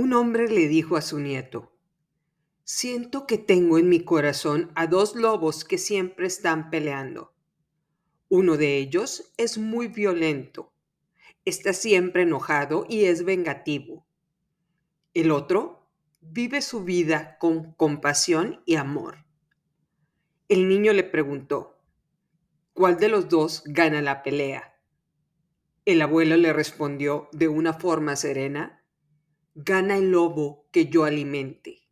Un hombre le dijo a su nieto, Siento que tengo en mi corazón a dos lobos que siempre están peleando. Uno de ellos es muy violento, está siempre enojado y es vengativo. El otro vive su vida con compasión y amor. El niño le preguntó, ¿cuál de los dos gana la pelea? El abuelo le respondió de una forma serena, gana el lobo que yo alimente.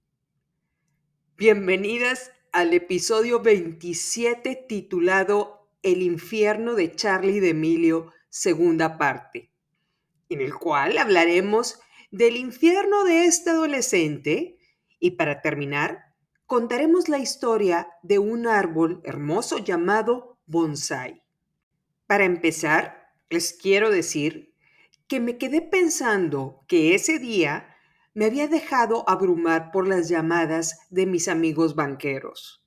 Bienvenidas al episodio 27 titulado El infierno de Charlie de Emilio, segunda parte, en el cual hablaremos del infierno de este adolescente y para terminar contaremos la historia de un árbol hermoso llamado bonsai. Para empezar, les quiero decir que me quedé pensando que ese día me había dejado abrumar por las llamadas de mis amigos banqueros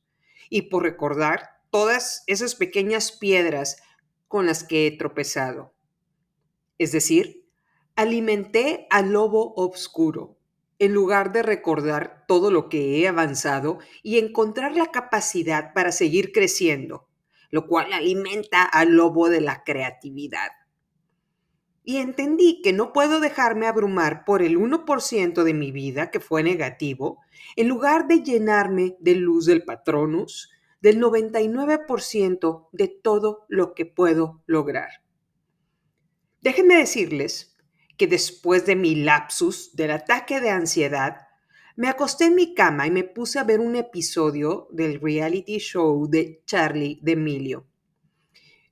y por recordar todas esas pequeñas piedras con las que he tropezado. Es decir, alimenté al lobo obscuro en lugar de recordar todo lo que he avanzado y encontrar la capacidad para seguir creciendo, lo cual alimenta al lobo de la creatividad y entendí que no puedo dejarme abrumar por el 1% de mi vida que fue negativo, en lugar de llenarme de luz del patronus, del 99% de todo lo que puedo lograr. Déjenme decirles que después de mi lapsus del ataque de ansiedad, me acosté en mi cama y me puse a ver un episodio del reality show de Charlie de Emilio.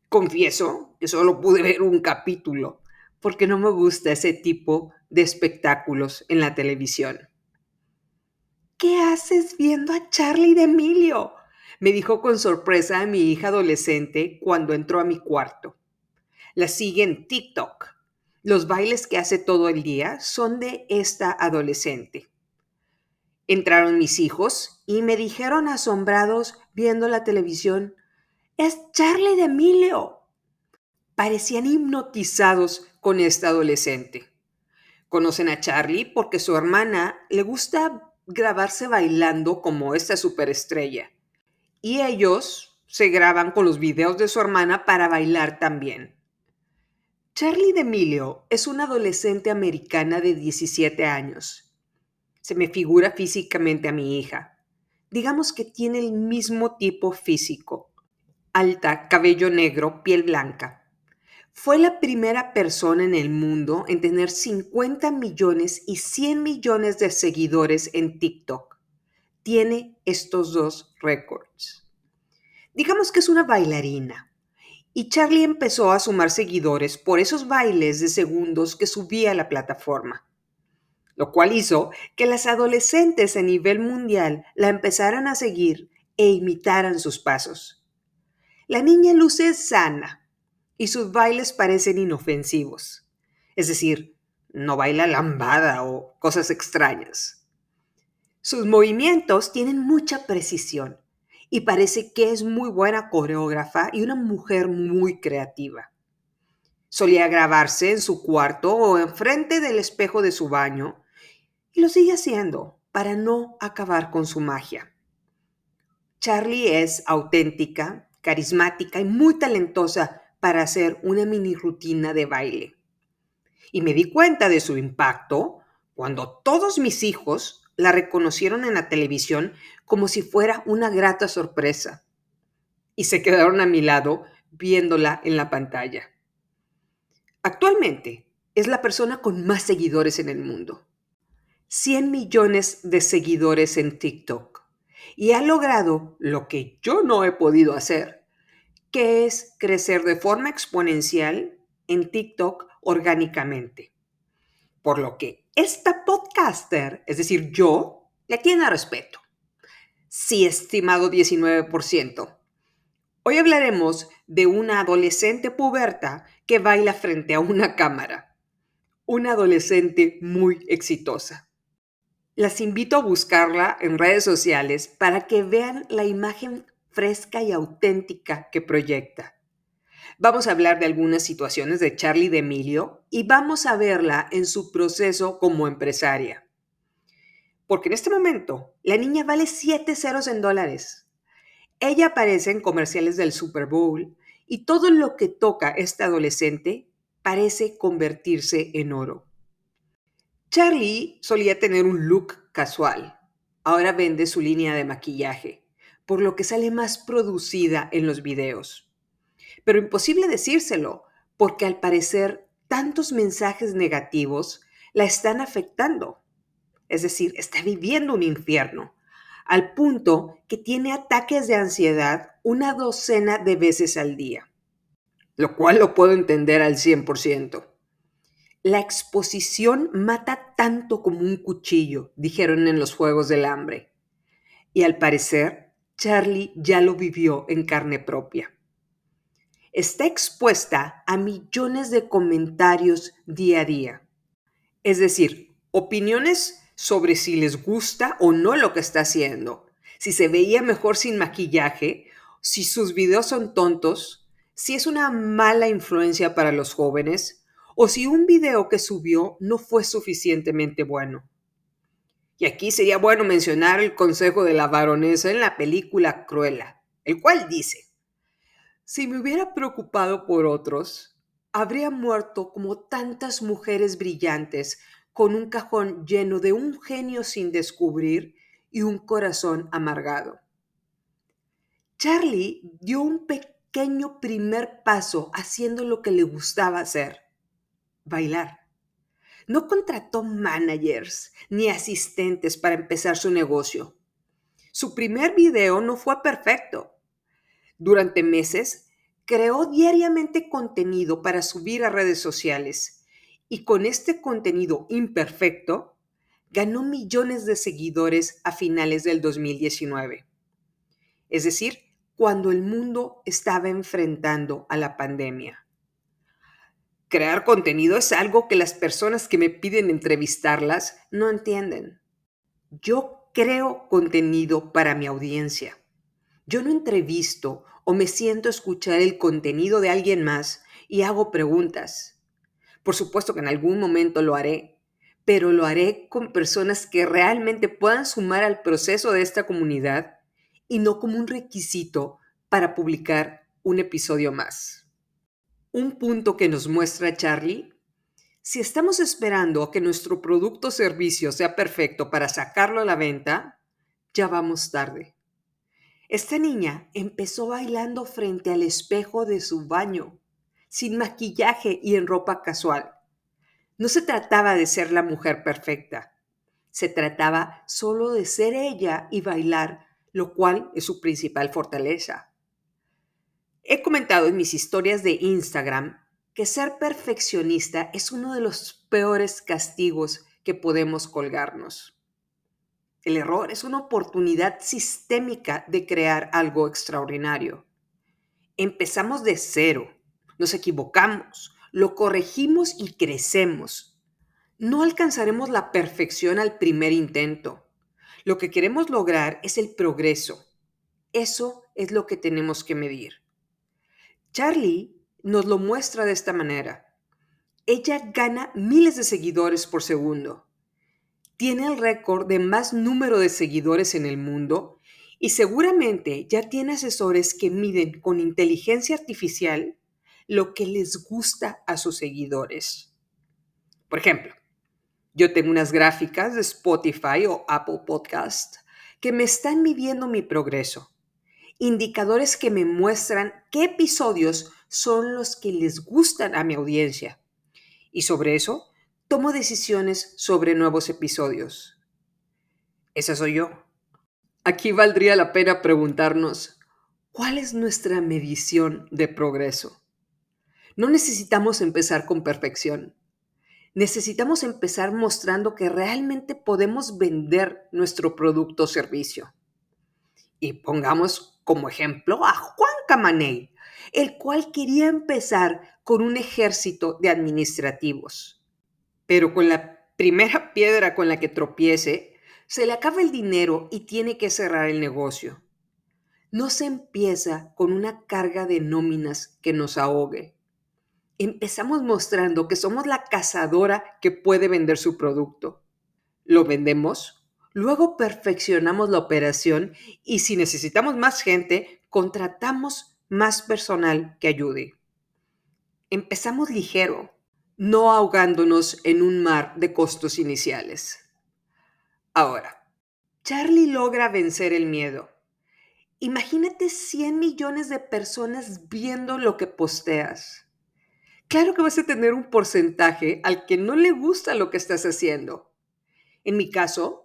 Confieso que solo pude ver un capítulo, porque no me gusta ese tipo de espectáculos en la televisión. ¿Qué haces viendo a Charlie de Emilio? me dijo con sorpresa a mi hija adolescente cuando entró a mi cuarto. La sigue en TikTok. Los bailes que hace todo el día son de esta adolescente. Entraron mis hijos y me dijeron asombrados viendo la televisión, es Charlie de Emilio. Parecían hipnotizados con esta adolescente. Conocen a Charlie porque su hermana le gusta grabarse bailando como esta superestrella. Y ellos se graban con los videos de su hermana para bailar también. Charlie D'Emilio es una adolescente americana de 17 años. Se me figura físicamente a mi hija. Digamos que tiene el mismo tipo físico. Alta, cabello negro, piel blanca. Fue la primera persona en el mundo en tener 50 millones y 100 millones de seguidores en TikTok. Tiene estos dos récords. Digamos que es una bailarina. Y Charlie empezó a sumar seguidores por esos bailes de segundos que subía a la plataforma, lo cual hizo que las adolescentes a nivel mundial la empezaran a seguir e imitaran sus pasos. La niña luce sana, y sus bailes parecen inofensivos. Es decir, no baila lambada o cosas extrañas. Sus movimientos tienen mucha precisión y parece que es muy buena coreógrafa y una mujer muy creativa. Solía grabarse en su cuarto o enfrente del espejo de su baño y lo sigue haciendo para no acabar con su magia. Charlie es auténtica, carismática y muy talentosa para hacer una mini rutina de baile. Y me di cuenta de su impacto cuando todos mis hijos la reconocieron en la televisión como si fuera una grata sorpresa. Y se quedaron a mi lado viéndola en la pantalla. Actualmente es la persona con más seguidores en el mundo. 100 millones de seguidores en TikTok. Y ha logrado lo que yo no he podido hacer que es crecer de forma exponencial en TikTok orgánicamente. Por lo que esta podcaster, es decir, yo, le tiene respeto. Sí, estimado 19%. Hoy hablaremos de una adolescente puberta que baila frente a una cámara. Una adolescente muy exitosa. Las invito a buscarla en redes sociales para que vean la imagen fresca y auténtica que proyecta. Vamos a hablar de algunas situaciones de Charlie de Emilio y vamos a verla en su proceso como empresaria. porque en este momento la niña vale 7 ceros en dólares. Ella aparece en comerciales del Super Bowl y todo lo que toca este adolescente parece convertirse en oro. Charlie solía tener un look casual. Ahora vende su línea de maquillaje, por lo que sale más producida en los videos. Pero imposible decírselo, porque al parecer tantos mensajes negativos la están afectando. Es decir, está viviendo un infierno, al punto que tiene ataques de ansiedad una docena de veces al día, lo cual lo puedo entender al 100%. La exposición mata tanto como un cuchillo, dijeron en los Juegos del Hambre. Y al parecer, Charlie ya lo vivió en carne propia. Está expuesta a millones de comentarios día a día. Es decir, opiniones sobre si les gusta o no lo que está haciendo, si se veía mejor sin maquillaje, si sus videos son tontos, si es una mala influencia para los jóvenes, o si un video que subió no fue suficientemente bueno. Y aquí sería bueno mencionar el consejo de la baronesa en la película Cruella, el cual dice, si me hubiera preocupado por otros, habría muerto como tantas mujeres brillantes con un cajón lleno de un genio sin descubrir y un corazón amargado. Charlie dio un pequeño primer paso haciendo lo que le gustaba hacer bailar. No contrató managers ni asistentes para empezar su negocio. Su primer video no fue perfecto. Durante meses, creó diariamente contenido para subir a redes sociales y con este contenido imperfecto, ganó millones de seguidores a finales del 2019. Es decir, cuando el mundo estaba enfrentando a la pandemia crear contenido es algo que las personas que me piden entrevistarlas no entienden. Yo creo contenido para mi audiencia. Yo no entrevisto o me siento a escuchar el contenido de alguien más y hago preguntas. Por supuesto que en algún momento lo haré, pero lo haré con personas que realmente puedan sumar al proceso de esta comunidad y no como un requisito para publicar un episodio más. Un punto que nos muestra Charlie, si estamos esperando a que nuestro producto o servicio sea perfecto para sacarlo a la venta, ya vamos tarde. Esta niña empezó bailando frente al espejo de su baño, sin maquillaje y en ropa casual. No se trataba de ser la mujer perfecta, se trataba solo de ser ella y bailar, lo cual es su principal fortaleza. He comentado en mis historias de Instagram que ser perfeccionista es uno de los peores castigos que podemos colgarnos. El error es una oportunidad sistémica de crear algo extraordinario. Empezamos de cero, nos equivocamos, lo corregimos y crecemos. No alcanzaremos la perfección al primer intento. Lo que queremos lograr es el progreso. Eso es lo que tenemos que medir. Charlie nos lo muestra de esta manera. Ella gana miles de seguidores por segundo. Tiene el récord de más número de seguidores en el mundo y seguramente ya tiene asesores que miden con inteligencia artificial lo que les gusta a sus seguidores. Por ejemplo, yo tengo unas gráficas de Spotify o Apple Podcast que me están midiendo mi progreso indicadores que me muestran qué episodios son los que les gustan a mi audiencia. Y sobre eso, tomo decisiones sobre nuevos episodios. Esa soy yo. Aquí valdría la pena preguntarnos, ¿cuál es nuestra medición de progreso? No necesitamos empezar con perfección. Necesitamos empezar mostrando que realmente podemos vender nuestro producto o servicio. Y pongamos como ejemplo a Juan Camaney, el cual quería empezar con un ejército de administrativos. Pero con la primera piedra con la que tropiece, se le acaba el dinero y tiene que cerrar el negocio. No se empieza con una carga de nóminas que nos ahogue. Empezamos mostrando que somos la cazadora que puede vender su producto. Lo vendemos Luego perfeccionamos la operación y si necesitamos más gente, contratamos más personal que ayude. Empezamos ligero, no ahogándonos en un mar de costos iniciales. Ahora, Charlie logra vencer el miedo. Imagínate 100 millones de personas viendo lo que posteas. Claro que vas a tener un porcentaje al que no le gusta lo que estás haciendo. En mi caso,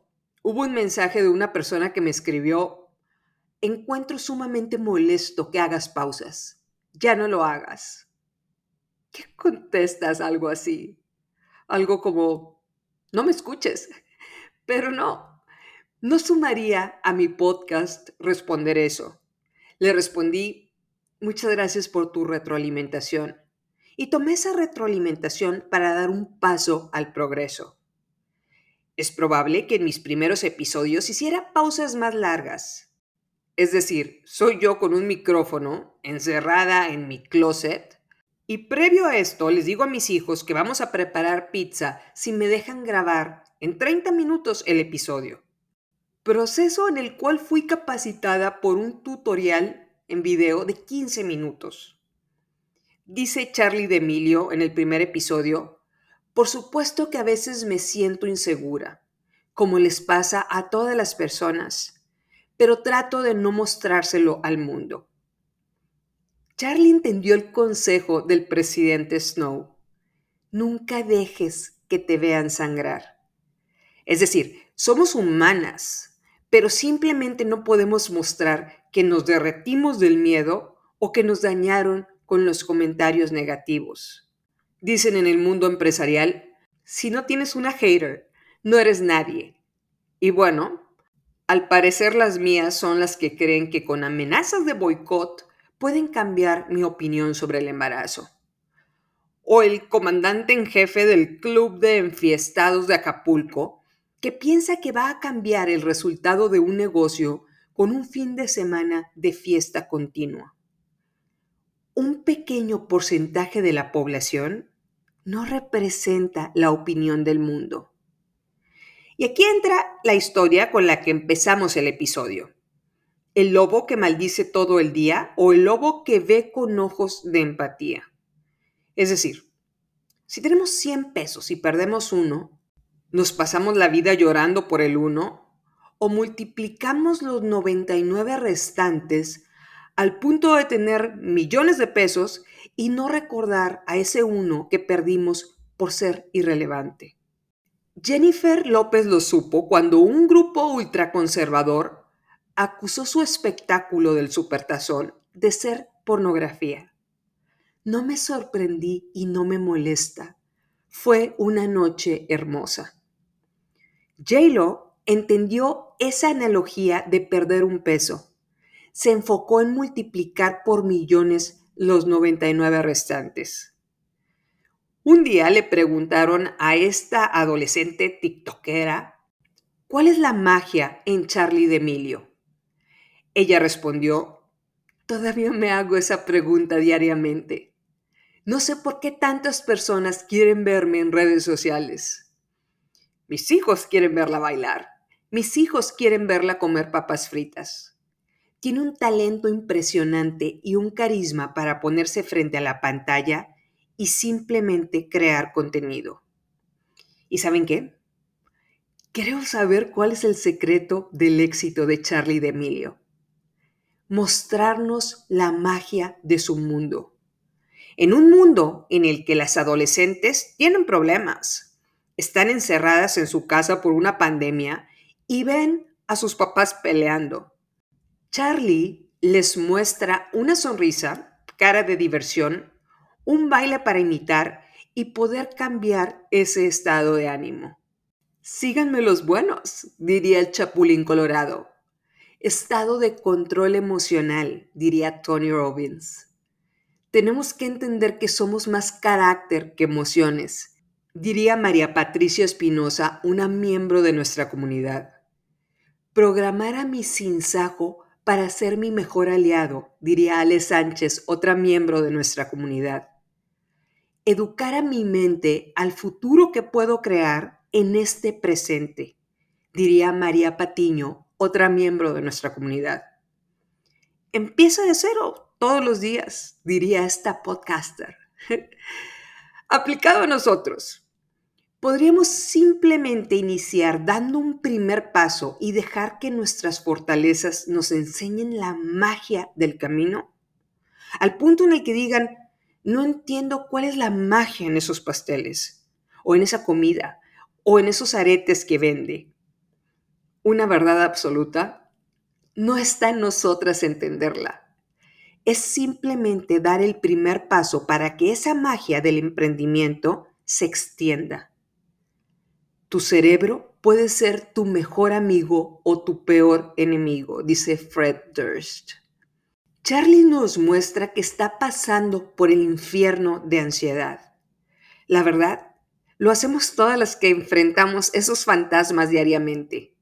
Hubo un mensaje de una persona que me escribió, encuentro sumamente molesto que hagas pausas. Ya no lo hagas. ¿Qué contestas algo así? Algo como, no me escuches. Pero no, no sumaría a mi podcast responder eso. Le respondí, muchas gracias por tu retroalimentación. Y tomé esa retroalimentación para dar un paso al progreso. Es probable que en mis primeros episodios hiciera pausas más largas. Es decir, soy yo con un micrófono encerrada en mi closet y previo a esto les digo a mis hijos que vamos a preparar pizza si me dejan grabar en 30 minutos el episodio. Proceso en el cual fui capacitada por un tutorial en video de 15 minutos. Dice Charlie D'Emilio en el primer episodio por supuesto que a veces me siento insegura, como les pasa a todas las personas, pero trato de no mostrárselo al mundo. Charlie entendió el consejo del presidente Snow. Nunca dejes que te vean sangrar. Es decir, somos humanas, pero simplemente no podemos mostrar que nos derretimos del miedo o que nos dañaron con los comentarios negativos. Dicen en el mundo empresarial, si no tienes una hater, no eres nadie. Y bueno, al parecer las mías son las que creen que con amenazas de boicot pueden cambiar mi opinión sobre el embarazo. O el comandante en jefe del Club de Enfiestados de Acapulco, que piensa que va a cambiar el resultado de un negocio con un fin de semana de fiesta continua. Un pequeño porcentaje de la población no representa la opinión del mundo. Y aquí entra la historia con la que empezamos el episodio. El lobo que maldice todo el día o el lobo que ve con ojos de empatía. Es decir, si tenemos 100 pesos y perdemos uno, nos pasamos la vida llorando por el uno o multiplicamos los 99 restantes al punto de tener millones de pesos y no recordar a ese uno que perdimos por ser irrelevante. Jennifer López lo supo cuando un grupo ultraconservador acusó su espectáculo del supertazón de ser pornografía. No me sorprendí y no me molesta. Fue una noche hermosa. J-Lo entendió esa analogía de perder un peso. Se enfocó en multiplicar por millones los 99 restantes. Un día le preguntaron a esta adolescente tiktokera cuál es la magia en Charlie D'Emilio. Ella respondió, todavía me hago esa pregunta diariamente. No sé por qué tantas personas quieren verme en redes sociales. Mis hijos quieren verla bailar. Mis hijos quieren verla comer papas fritas tiene un talento impresionante y un carisma para ponerse frente a la pantalla y simplemente crear contenido. ¿Y saben qué? Creo saber cuál es el secreto del éxito de Charlie D'Emilio. Mostrarnos la magia de su mundo. En un mundo en el que las adolescentes tienen problemas, están encerradas en su casa por una pandemia y ven a sus papás peleando Charlie les muestra una sonrisa, cara de diversión, un baile para imitar y poder cambiar ese estado de ánimo. Síganme los buenos, diría el Chapulín Colorado. Estado de control emocional, diría Tony Robbins. Tenemos que entender que somos más carácter que emociones, diría María Patricia Espinosa, una miembro de nuestra comunidad. Programar a mi sinsajo para ser mi mejor aliado, diría Ale Sánchez, otra miembro de nuestra comunidad. Educar a mi mente al futuro que puedo crear en este presente. diría María Patiño, otra miembro de nuestra comunidad. Empieza de cero todos los días, diría esta podcaster. Aplicado a nosotros, podríamos simplemente iniciar dando un primer paso y dejar que nuestras fortalezas nos enseñen la magia del camino, al punto en el que digan, no entiendo cuál es la magia en esos pasteles, o en esa comida, o en esos aretes que vende. Una verdad absoluta no está en nosotras entenderla. Es simplemente dar el primer paso para que esa magia del emprendimiento se extienda. Tu cerebro puede ser tu mejor amigo o tu peor enemigo, dice Fred Durst. Charlie nos muestra que está pasando por el infierno de ansiedad. La verdad, lo hacemos todas las que enfrentamos esos fantasmas diariamente.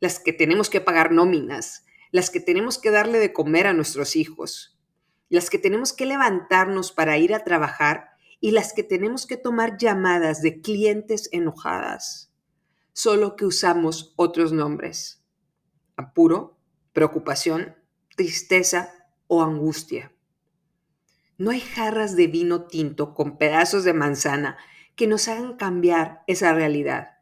Las que tenemos que pagar nóminas, las que tenemos que darle de comer a nuestros hijos, las que tenemos que levantarnos para ir a trabajar y las que tenemos que tomar llamadas de clientes enojadas, solo que usamos otros nombres. Apuro, preocupación, tristeza o angustia. No hay jarras de vino tinto con pedazos de manzana que nos hagan cambiar esa realidad.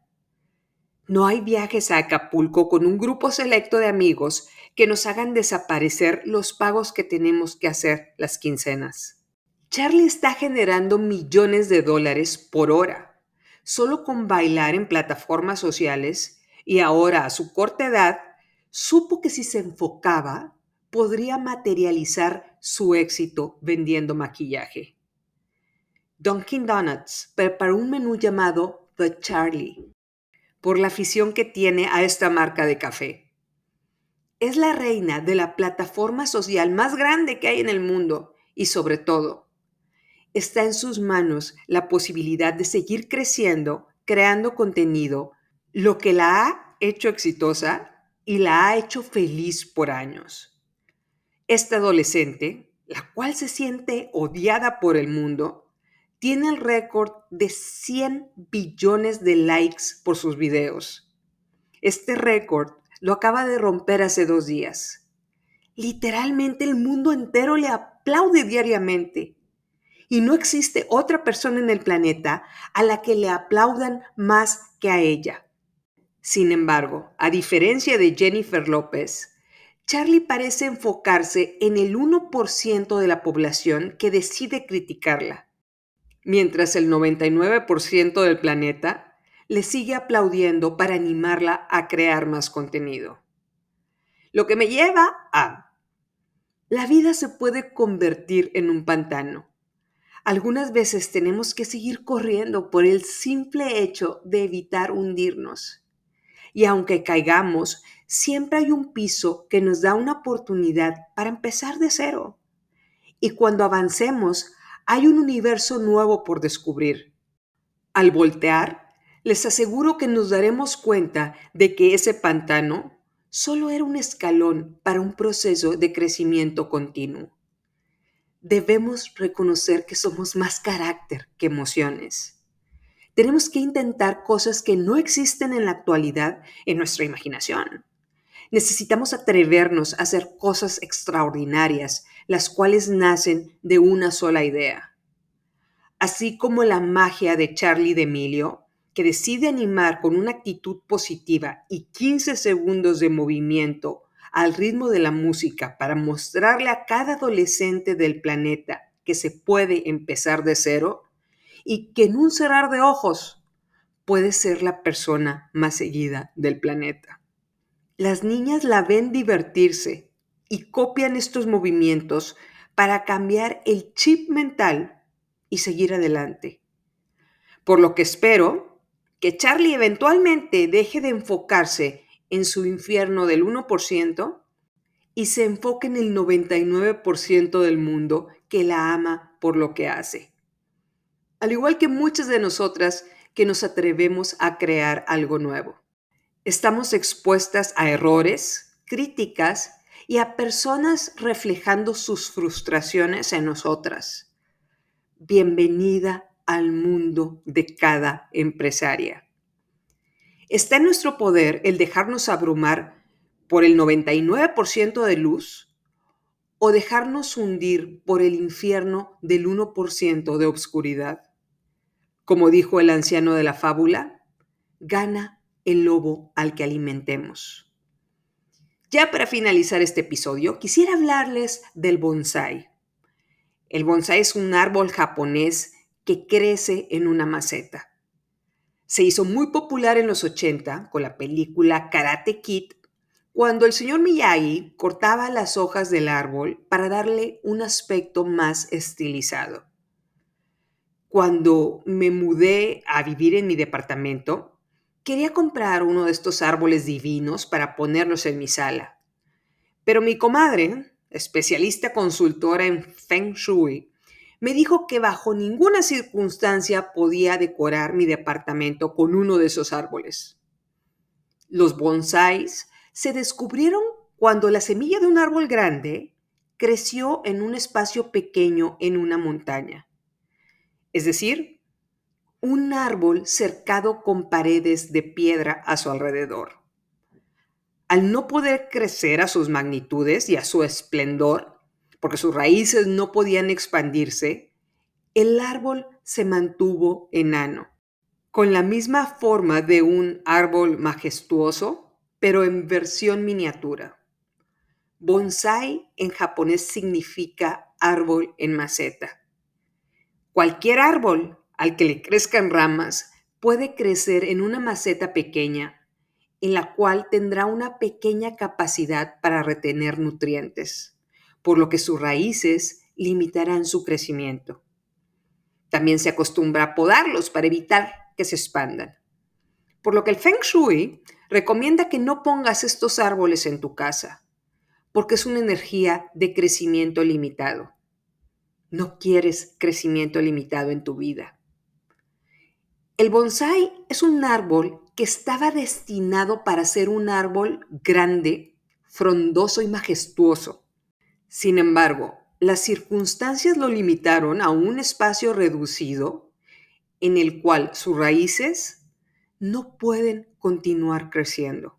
No hay viajes a Acapulco con un grupo selecto de amigos que nos hagan desaparecer los pagos que tenemos que hacer las quincenas. Charlie está generando millones de dólares por hora, solo con bailar en plataformas sociales y ahora a su corta edad supo que si se enfocaba podría materializar su éxito vendiendo maquillaje. Dunkin' Donuts preparó un menú llamado The Charlie por la afición que tiene a esta marca de café. Es la reina de la plataforma social más grande que hay en el mundo y sobre todo, está en sus manos la posibilidad de seguir creciendo, creando contenido, lo que la ha hecho exitosa y la ha hecho feliz por años. Esta adolescente, la cual se siente odiada por el mundo, tiene el récord de 100 billones de likes por sus videos. Este récord lo acaba de romper hace dos días. Literalmente el mundo entero le aplaude diariamente. Y no existe otra persona en el planeta a la que le aplaudan más que a ella. Sin embargo, a diferencia de Jennifer López, Charlie parece enfocarse en el 1% de la población que decide criticarla mientras el 99% del planeta le sigue aplaudiendo para animarla a crear más contenido. Lo que me lleva a... La vida se puede convertir en un pantano. Algunas veces tenemos que seguir corriendo por el simple hecho de evitar hundirnos. Y aunque caigamos, siempre hay un piso que nos da una oportunidad para empezar de cero. Y cuando avancemos, hay un universo nuevo por descubrir. Al voltear, les aseguro que nos daremos cuenta de que ese pantano solo era un escalón para un proceso de crecimiento continuo. Debemos reconocer que somos más carácter que emociones. Tenemos que intentar cosas que no existen en la actualidad en nuestra imaginación. Necesitamos atrevernos a hacer cosas extraordinarias, las cuales nacen de una sola idea. Así como la magia de Charlie D'Emilio, que decide animar con una actitud positiva y 15 segundos de movimiento al ritmo de la música para mostrarle a cada adolescente del planeta que se puede empezar de cero y que en un cerrar de ojos puede ser la persona más seguida del planeta. Las niñas la ven divertirse y copian estos movimientos para cambiar el chip mental y seguir adelante. Por lo que espero que Charlie eventualmente deje de enfocarse en su infierno del 1% y se enfoque en el 99% del mundo que la ama por lo que hace. Al igual que muchas de nosotras que nos atrevemos a crear algo nuevo. Estamos expuestas a errores, críticas y a personas reflejando sus frustraciones en nosotras. Bienvenida al mundo de cada empresaria. Está en nuestro poder el dejarnos abrumar por el 99% de luz o dejarnos hundir por el infierno del 1% de obscuridad. Como dijo el anciano de la fábula, gana el lobo al que alimentemos. Ya para finalizar este episodio, quisiera hablarles del bonsai. El bonsai es un árbol japonés que crece en una maceta. Se hizo muy popular en los 80 con la película Karate Kid, cuando el señor Miyagi cortaba las hojas del árbol para darle un aspecto más estilizado. Cuando me mudé a vivir en mi departamento, quería comprar uno de estos árboles divinos para ponerlos en mi sala. Pero mi comadre, especialista consultora en Feng Shui, me dijo que bajo ninguna circunstancia podía decorar mi departamento con uno de esos árboles. Los bonsáis se descubrieron cuando la semilla de un árbol grande creció en un espacio pequeño en una montaña. Es decir, un árbol cercado con paredes de piedra a su alrededor. Al no poder crecer a sus magnitudes y a su esplendor, porque sus raíces no podían expandirse, el árbol se mantuvo enano, con la misma forma de un árbol majestuoso, pero en versión miniatura. Bonsai en japonés significa árbol en maceta. Cualquier árbol al que le crezcan ramas puede crecer en una maceta pequeña, en la cual tendrá una pequeña capacidad para retener nutrientes por lo que sus raíces limitarán su crecimiento. También se acostumbra a podarlos para evitar que se expandan. Por lo que el Feng Shui recomienda que no pongas estos árboles en tu casa, porque es una energía de crecimiento limitado. No quieres crecimiento limitado en tu vida. El bonsai es un árbol que estaba destinado para ser un árbol grande, frondoso y majestuoso sin embargo, las circunstancias lo limitaron a un espacio reducido en el cual sus raíces no pueden continuar creciendo.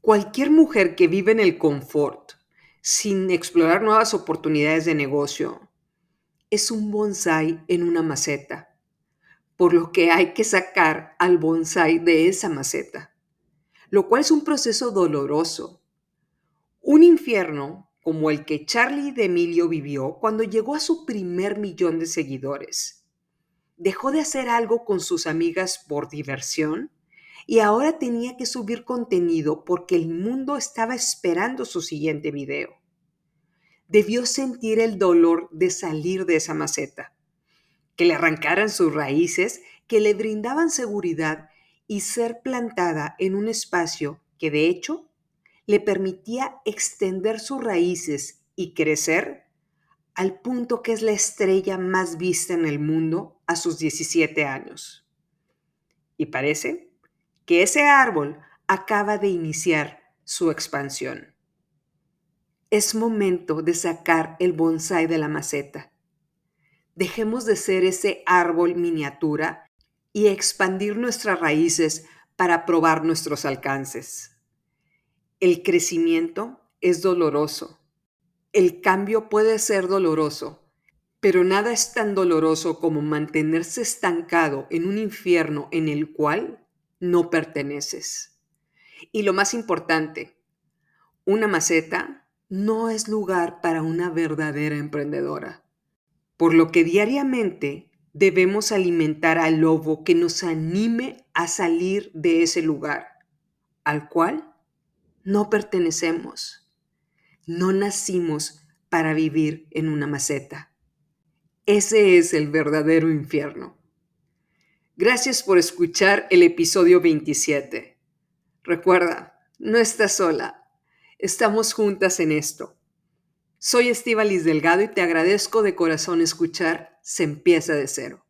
Cualquier mujer que vive en el confort, sin explorar nuevas oportunidades de negocio, es un bonsai en una maceta, por lo que hay que sacar al bonsai de esa maceta, lo cual es un proceso doloroso, un infierno como el que Charlie D'Emilio vivió cuando llegó a su primer millón de seguidores. Dejó de hacer algo con sus amigas por diversión y ahora tenía que subir contenido porque el mundo estaba esperando su siguiente video. Debió sentir el dolor de salir de esa maceta, que le arrancaran sus raíces, que le brindaban seguridad y ser plantada en un espacio que de hecho le permitía extender sus raíces y crecer al punto que es la estrella más vista en el mundo a sus 17 años. Y parece que ese árbol acaba de iniciar su expansión. Es momento de sacar el bonsai de la maceta. Dejemos de ser ese árbol miniatura y expandir nuestras raíces para probar nuestros alcances. El crecimiento es doloroso. El cambio puede ser doloroso, pero nada es tan doloroso como mantenerse estancado en un infierno en el cual no perteneces. Y lo más importante, una maceta no es lugar para una verdadera emprendedora, por lo que diariamente debemos alimentar al lobo que nos anime a salir de ese lugar, al cual no pertenecemos. No nacimos para vivir en una maceta. Ese es el verdadero infierno. Gracias por escuchar el episodio 27. Recuerda, no estás sola. Estamos juntas en esto. Soy Liz Delgado y te agradezco de corazón escuchar Se empieza de cero.